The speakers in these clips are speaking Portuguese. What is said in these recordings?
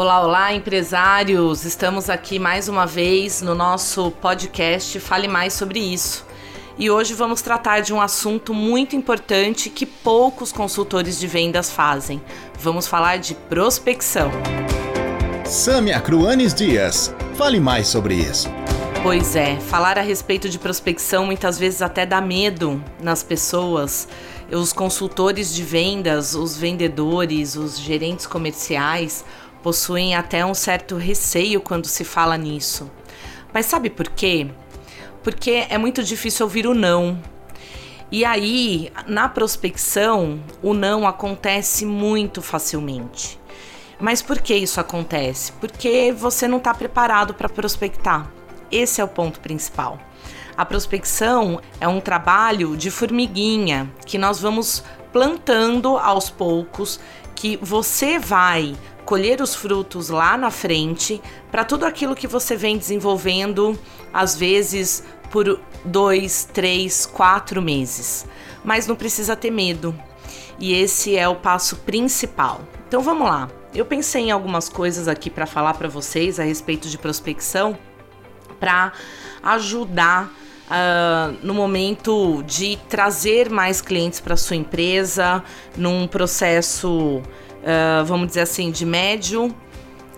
Olá, olá, empresários! Estamos aqui mais uma vez no nosso podcast Fale Mais sobre isso. E hoje vamos tratar de um assunto muito importante que poucos consultores de vendas fazem. Vamos falar de prospecção. Samia Cruanes Dias, fale mais sobre isso. Pois é, falar a respeito de prospecção muitas vezes até dá medo nas pessoas. Os consultores de vendas, os vendedores, os gerentes comerciais possuem até um certo receio quando se fala nisso. Mas sabe por quê? Porque é muito difícil ouvir o não. E aí, na prospecção, o não acontece muito facilmente. Mas por que isso acontece? Porque você não está preparado para prospectar. Esse é o ponto principal. A prospecção é um trabalho de formiguinha que nós vamos plantando aos poucos, que você vai colher os frutos lá na frente para tudo aquilo que você vem desenvolvendo, às vezes por dois, três, quatro meses. Mas não precisa ter medo. E esse é o passo principal. Então vamos lá. Eu pensei em algumas coisas aqui para falar para vocês a respeito de prospecção para ajudar Uh, no momento de trazer mais clientes para sua empresa, num processo uh, vamos dizer assim, de médio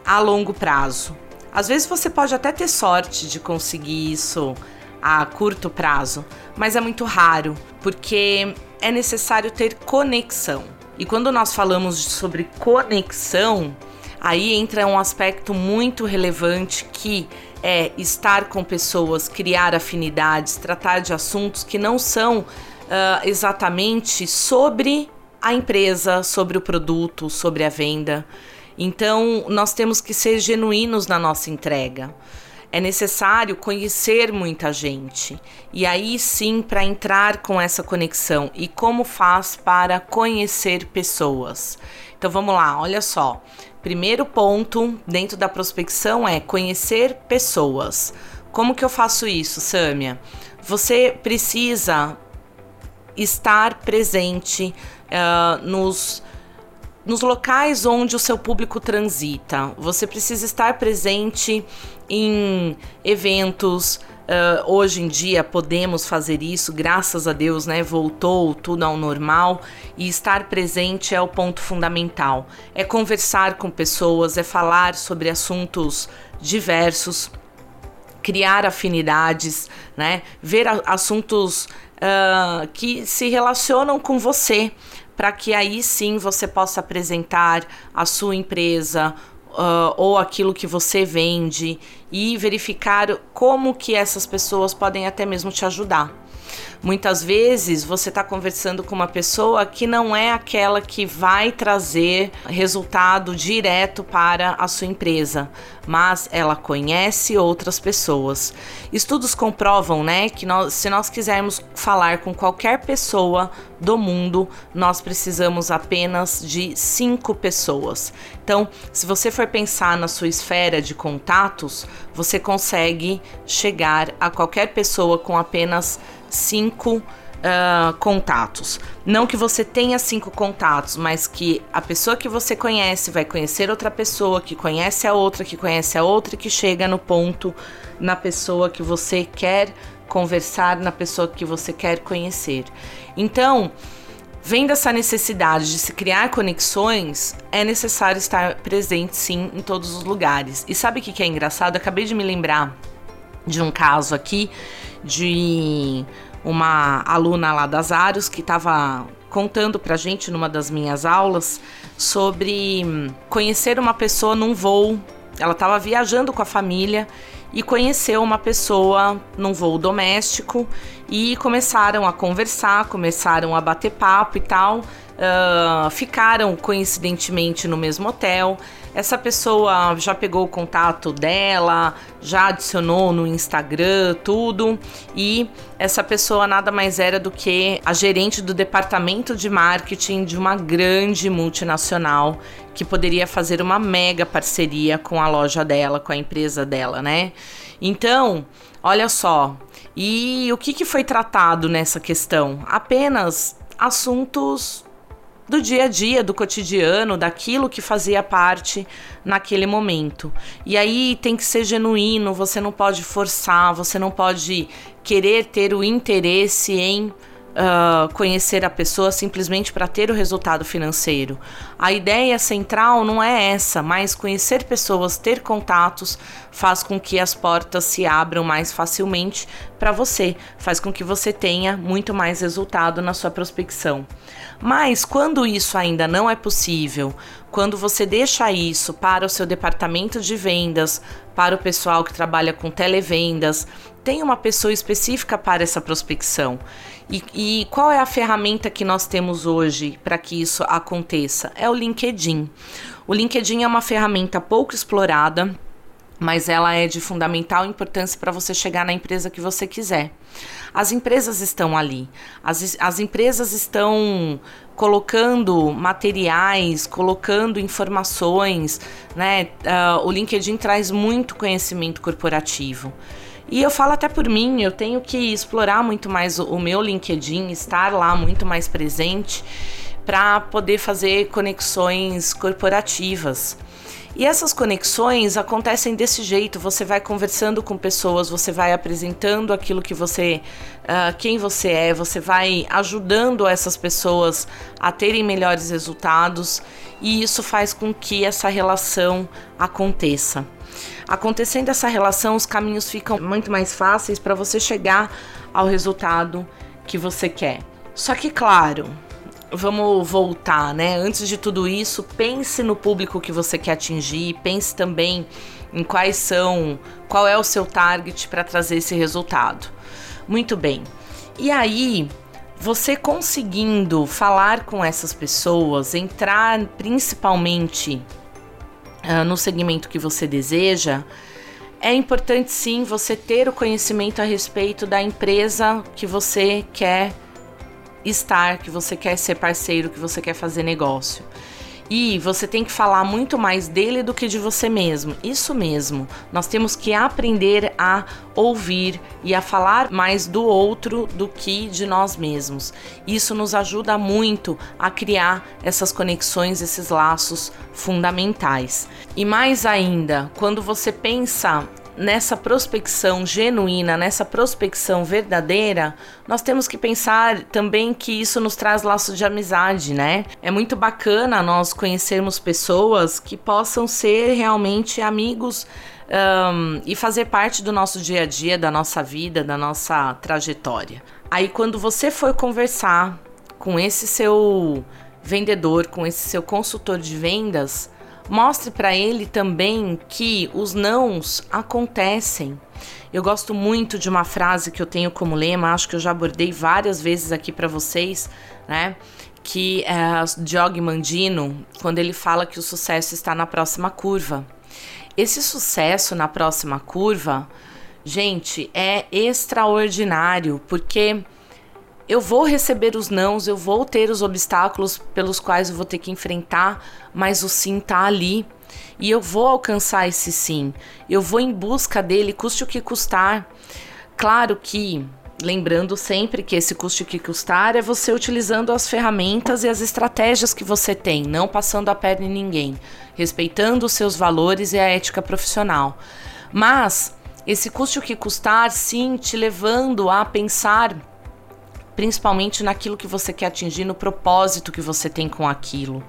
a longo prazo. Às vezes você pode até ter sorte de conseguir isso a curto prazo, mas é muito raro, porque é necessário ter conexão. E quando nós falamos sobre conexão, aí entra um aspecto muito relevante que é estar com pessoas, criar afinidades, tratar de assuntos que não são uh, exatamente sobre a empresa, sobre o produto, sobre a venda. Então, nós temos que ser genuínos na nossa entrega. É necessário conhecer muita gente. E aí sim, para entrar com essa conexão. E como faz para conhecer pessoas? Então vamos lá, olha só. Primeiro ponto dentro da prospecção é conhecer pessoas. Como que eu faço isso, Sâmia? Você precisa estar presente uh, nos, nos locais onde o seu público transita. Você precisa estar presente em eventos. Uh, hoje em dia podemos fazer isso, graças a Deus, né? Voltou tudo ao normal e estar presente é o ponto fundamental. É conversar com pessoas, é falar sobre assuntos diversos, criar afinidades, né? Ver assuntos uh, que se relacionam com você, para que aí sim você possa apresentar a sua empresa uh, ou aquilo que você vende e verificar como que essas pessoas podem até mesmo te ajudar. Muitas vezes você está conversando com uma pessoa que não é aquela que vai trazer resultado direto para a sua empresa, mas ela conhece outras pessoas. Estudos comprovam, né, que nós, se nós quisermos falar com qualquer pessoa do mundo, nós precisamos apenas de cinco pessoas. Então, se você for pensar na sua esfera de contatos, você consegue chegar a qualquer pessoa com apenas cinco uh, contatos. Não que você tenha cinco contatos, mas que a pessoa que você conhece vai conhecer outra pessoa, que conhece a outra, que conhece a outra, que chega no ponto na pessoa que você quer conversar, na pessoa que você quer conhecer. Então, Vendo essa necessidade de se criar conexões, é necessário estar presente sim em todos os lugares. E sabe o que é engraçado? Acabei de me lembrar de um caso aqui de uma aluna lá das Aros que estava contando pra gente numa das minhas aulas sobre conhecer uma pessoa num voo. Ela estava viajando com a família e conheceu uma pessoa num voo doméstico e começaram a conversar, começaram a bater papo e tal. Uh, ficaram coincidentemente no mesmo hotel. Essa pessoa já pegou o contato dela, já adicionou no Instagram, tudo. E essa pessoa nada mais era do que a gerente do departamento de marketing de uma grande multinacional que poderia fazer uma mega parceria com a loja dela, com a empresa dela, né? Então, olha só. E o que, que foi tratado nessa questão? Apenas assuntos do dia a dia, do cotidiano, daquilo que fazia parte naquele momento. E aí tem que ser genuíno, você não pode forçar, você não pode querer ter o interesse em uh, conhecer a pessoa simplesmente para ter o resultado financeiro. A ideia central não é essa, mas conhecer pessoas, ter contatos, faz com que as portas se abram mais facilmente para você, faz com que você tenha muito mais resultado na sua prospecção. Mas quando isso ainda não é possível, quando você deixa isso para o seu departamento de vendas, para o pessoal que trabalha com televendas, tem uma pessoa específica para essa prospecção. E, e qual é a ferramenta que nós temos hoje para que isso aconteça? É o LinkedIn. O LinkedIn é uma ferramenta pouco explorada, mas ela é de fundamental importância para você chegar na empresa que você quiser. As empresas estão ali, as, as empresas estão colocando materiais, colocando informações, né? Uh, o LinkedIn traz muito conhecimento corporativo. E eu falo até por mim, eu tenho que explorar muito mais o, o meu LinkedIn, estar lá muito mais presente para poder fazer conexões corporativas. E essas conexões acontecem desse jeito: você vai conversando com pessoas, você vai apresentando aquilo que você, uh, quem você é, você vai ajudando essas pessoas a terem melhores resultados, e isso faz com que essa relação aconteça. Acontecendo essa relação, os caminhos ficam muito mais fáceis para você chegar ao resultado que você quer. Só que, claro, vamos voltar, né? Antes de tudo isso, pense no público que você quer atingir, pense também em quais são, qual é o seu target para trazer esse resultado. Muito bem. E aí, você conseguindo falar com essas pessoas, entrar principalmente uh, no segmento que você deseja, é importante sim você ter o conhecimento a respeito da empresa que você quer estar, que você quer ser parceiro, que você quer fazer negócio. E você tem que falar muito mais dele do que de você mesmo. Isso mesmo. Nós temos que aprender a ouvir e a falar mais do outro do que de nós mesmos. Isso nos ajuda muito a criar essas conexões, esses laços fundamentais. E mais ainda, quando você pensa nessa prospecção genuína, nessa prospecção verdadeira, nós temos que pensar também que isso nos traz laço de amizade, né? É muito bacana nós conhecermos pessoas que possam ser realmente amigos um, e fazer parte do nosso dia a dia, da nossa vida, da nossa trajetória. Aí, quando você for conversar com esse seu vendedor, com esse seu consultor de vendas, Mostre para ele também que os nãos acontecem. Eu gosto muito de uma frase que eu tenho como lema, acho que eu já abordei várias vezes aqui para vocês, né? Que é Jog Mandino, quando ele fala que o sucesso está na próxima curva. Esse sucesso na próxima curva, gente, é extraordinário, porque eu vou receber os nãos, eu vou ter os obstáculos pelos quais eu vou ter que enfrentar, mas o sim tá ali. E eu vou alcançar esse sim. Eu vou em busca dele, custe o que custar. Claro que, lembrando sempre que esse custe o que custar é você utilizando as ferramentas e as estratégias que você tem, não passando a perna em ninguém, respeitando os seus valores e a ética profissional. Mas esse custe o que custar, sim, te levando a pensar principalmente naquilo que você quer atingir, no propósito que você tem com aquilo.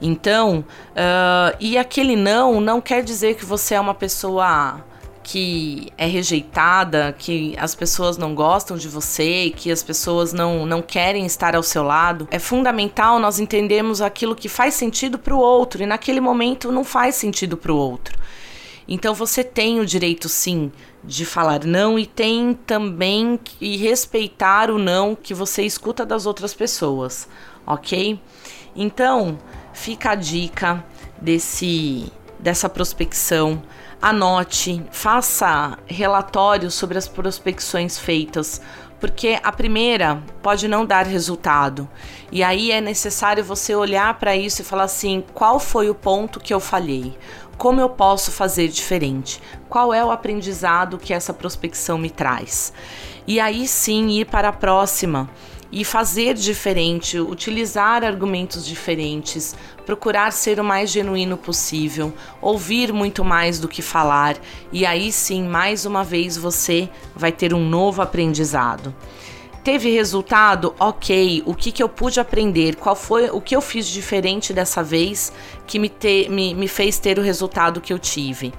Então, uh, e aquele não não quer dizer que você é uma pessoa que é rejeitada, que as pessoas não gostam de você, que as pessoas não, não querem estar ao seu lado. É fundamental nós entendermos aquilo que faz sentido para o outro e naquele momento não faz sentido para o outro. Então você tem o direito sim de falar não e tem também que respeitar o não que você escuta das outras pessoas, ok? Então fica a dica desse dessa prospecção. Anote, faça relatórios sobre as prospecções feitas, porque a primeira pode não dar resultado. E aí é necessário você olhar para isso e falar assim: qual foi o ponto que eu falhei? Como eu posso fazer diferente? Qual é o aprendizado que essa prospecção me traz? E aí sim ir para a próxima e fazer diferente, utilizar argumentos diferentes, procurar ser o mais genuíno possível, ouvir muito mais do que falar, e aí sim, mais uma vez, você vai ter um novo aprendizado. Teve resultado? Ok. O que, que eu pude aprender? Qual foi o que eu fiz diferente dessa vez que me, te, me, me fez ter o resultado que eu tive?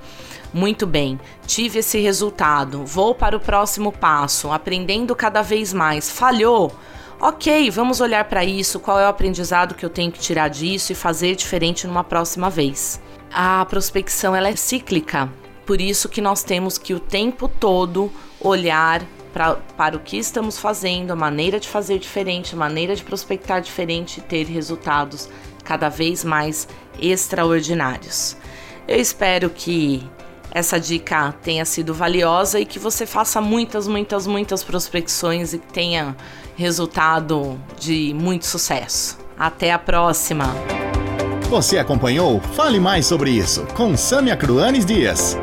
Muito bem, tive esse resultado. Vou para o próximo passo, aprendendo cada vez mais. Falhou? Ok, vamos olhar para isso. Qual é o aprendizado que eu tenho que tirar disso e fazer diferente numa próxima vez? A prospecção ela é cíclica, por isso que nós temos que o tempo todo olhar pra, para o que estamos fazendo, a maneira de fazer diferente, a maneira de prospectar diferente e ter resultados cada vez mais extraordinários. Eu espero que essa dica tenha sido valiosa e que você faça muitas, muitas, muitas prospecções e tenha resultado de muito sucesso. Até a próxima! Você acompanhou Fale Mais sobre isso com Samia Cruanes Dias.